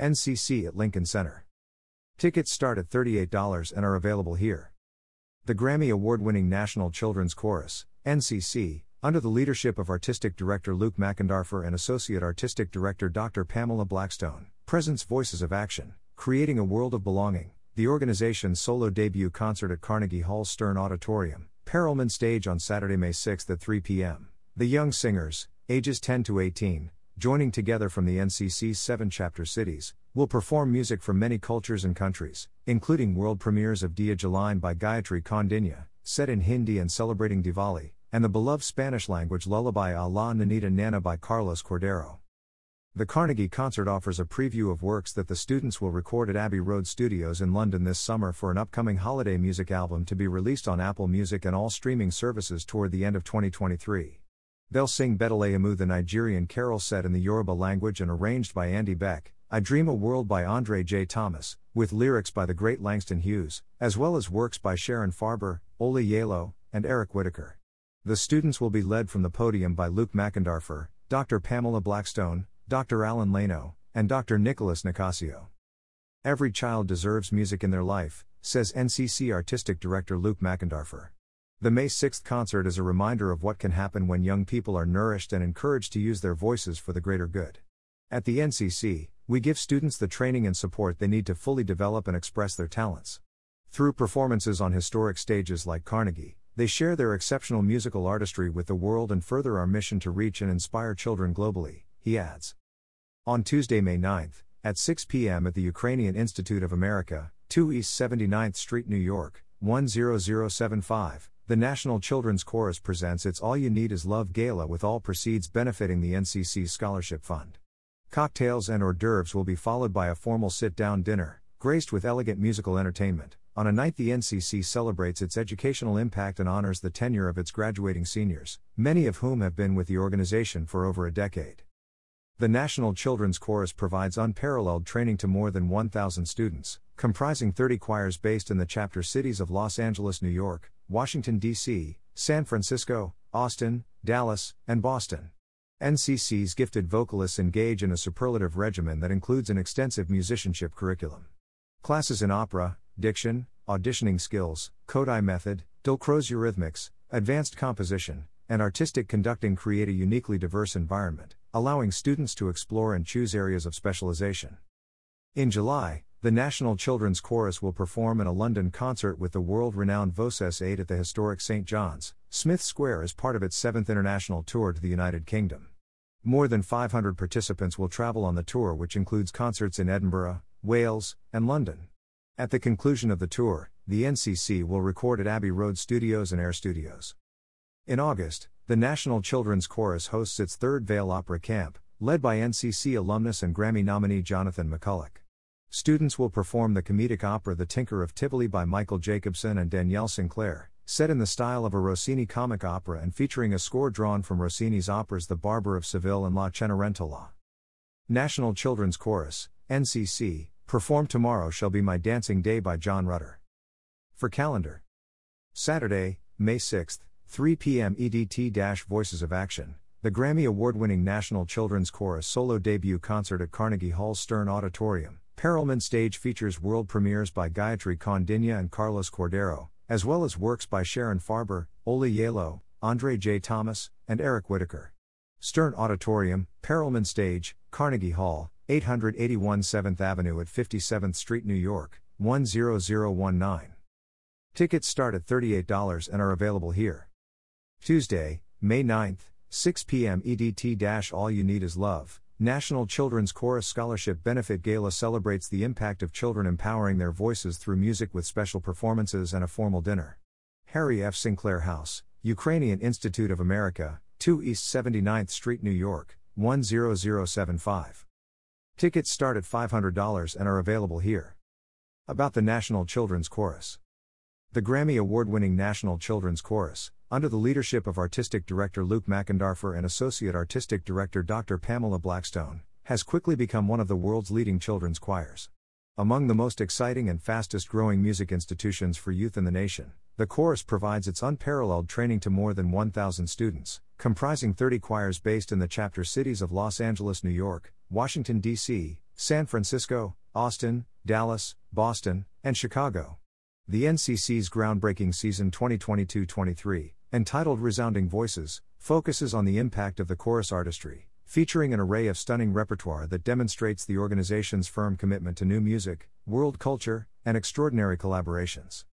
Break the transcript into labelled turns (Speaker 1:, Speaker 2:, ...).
Speaker 1: NCC at Lincoln Center. Tickets start at $38 and are available here. The Grammy Award winning National Children's Chorus, NCC, under the leadership of Artistic Director Luke McEndarfer and Associate Artistic Director Dr. Pamela Blackstone, presents Voices of Action, Creating a World of Belonging, the organization's solo debut concert at Carnegie Hall's Stern Auditorium, Perelman Stage on Saturday, May 6 at 3 p.m. The young singers, ages 10 to 18, joining together from the NCC's seven chapter cities, will perform music from many cultures and countries, including world premieres of Dia Jalain by Gayatri Kondinya, set in Hindi and celebrating Diwali, and the beloved Spanish language lullaby A la Nanita Nana by Carlos Cordero. The Carnegie concert offers a preview of works that the students will record at Abbey Road Studios in London this summer for an upcoming holiday music album to be released on Apple Music and all streaming services toward the end of 2023. They'll sing Betelehemu, the Nigerian carol set in the Yoruba language and arranged by Andy Beck, I Dream a World by Andre J. Thomas, with lyrics by the great Langston Hughes, as well as works by Sharon Farber, Ola Gjeilo, and Eric Whitacre. The students will be led from the podium by Luke McEndarfer, Dr. Pamela Blackstone, Dr. Alan Leno, and Dr. Nicholas Nicasio. Every child deserves music in their life, says NCC Artistic Director Luke McEndarfer. The May 6th concert is a reminder of what can happen when young people are nourished and encouraged to use their voices for the greater good. At the NCC, we give students the training and support they need to fully develop and express their talents. Through performances on historic stages like Carnegie, they share their exceptional musical artistry with the world and further our mission to reach and inspire children globally, he adds. On Tuesday, May 9th, at 6 p.m. at the Ukrainian Institute of America, 2 East 79th Street, New York, 10075, the National Children's Chorus presents its All You Need Is Love Gala with all proceeds benefiting the NCC Scholarship Fund. Cocktails and hors d'oeuvres will be followed by a formal sit down dinner, graced with elegant musical entertainment, on a night the NCC celebrates its educational impact and honors the tenure of its graduating seniors, many of whom have been with the organization for over a decade. The National Children's Chorus provides unparalleled training to more than 1,000 students, comprising 30 choirs based in the chapter cities of Los Angeles, New York, Washington, D.C., San Francisco, Austin, Dallas, and Boston. NCC's gifted vocalists engage in a superlative regimen that includes an extensive musicianship curriculum. Classes in opera, diction, auditioning skills, Kodály method, Dalcroze eurythmics, advanced composition, and artistic conducting create a uniquely diverse environment, allowing students to explore and choose areas of specialization. In July, the National Children's Chorus will perform in a London concert with the world renowned Voces 8 at the historic St. John's, Smith Square as part of its seventh international tour to the United Kingdom. More than 500 participants will travel on the tour, which includes concerts in Edinburgh, Wales, and London. At the conclusion of the tour, the NCC will record at Abbey Road Studios and Air Studios. In August, the National Children's Chorus hosts its third Vail Opera Camp, led by NCC alumnus and Grammy nominee Jonathan McCulloch. Students will perform the comedic opera The Tinker of Tivoli by Michael Jacobson and Danielle Sinclair, set in the style of a Rossini comic opera and featuring a score drawn from Rossini's operas The Barber of Seville and La Cenerentola. National Children's Chorus, NCC, perform tomorrow shall be my dancing day by John Rutter. For calendar. Saturday, May 6th, 3 p.m. EDT Voices of Action, the Grammy Award winning National Children's Chorus solo debut concert at Carnegie Hall's Stern Auditorium. Perelman Stage features world premieres by Gayatri Kondinya and Carlos Cordero, as well as works by Sharon Farber, Ola Gjeilo, Andre J. Thomas, and Eric Whitacre. Stern Auditorium, Perelman Stage, Carnegie Hall, 881 7th Avenue at 57th Street, New York, 10019. Tickets start at $38 and are available here. Tuesday, May 9th, 6 p.m. EDT All You Need Is Love. National Children's Chorus Scholarship Benefit Gala celebrates the impact of children empowering their voices through music with special performances and a formal dinner. Harry F. Sinclair House, Ukrainian Institute of America, 2 East 79th Street, New York, 10075. Tickets start at $500 and are available here. About the National Children's Chorus. The Grammy Award winning National Children's Chorus, under the leadership of Artistic Director Luke McEndarfer and Associate Artistic Director Dr. Pamela Blackstone, has quickly become one of the world's leading children's choirs. Among the most exciting and fastest growing music institutions for youth in the nation, the chorus provides its unparalleled training to more than 1,000 students, comprising 30 choirs based in the chapter cities of Los Angeles, New York, Washington, D.C., San Francisco, Austin, Dallas, Boston, and Chicago. The NCC's groundbreaking season 2022 23, entitled Resounding Voices, focuses on the impact of the chorus artistry, featuring an array of stunning repertoire that demonstrates the organization's firm commitment to new music, world culture, and extraordinary collaborations.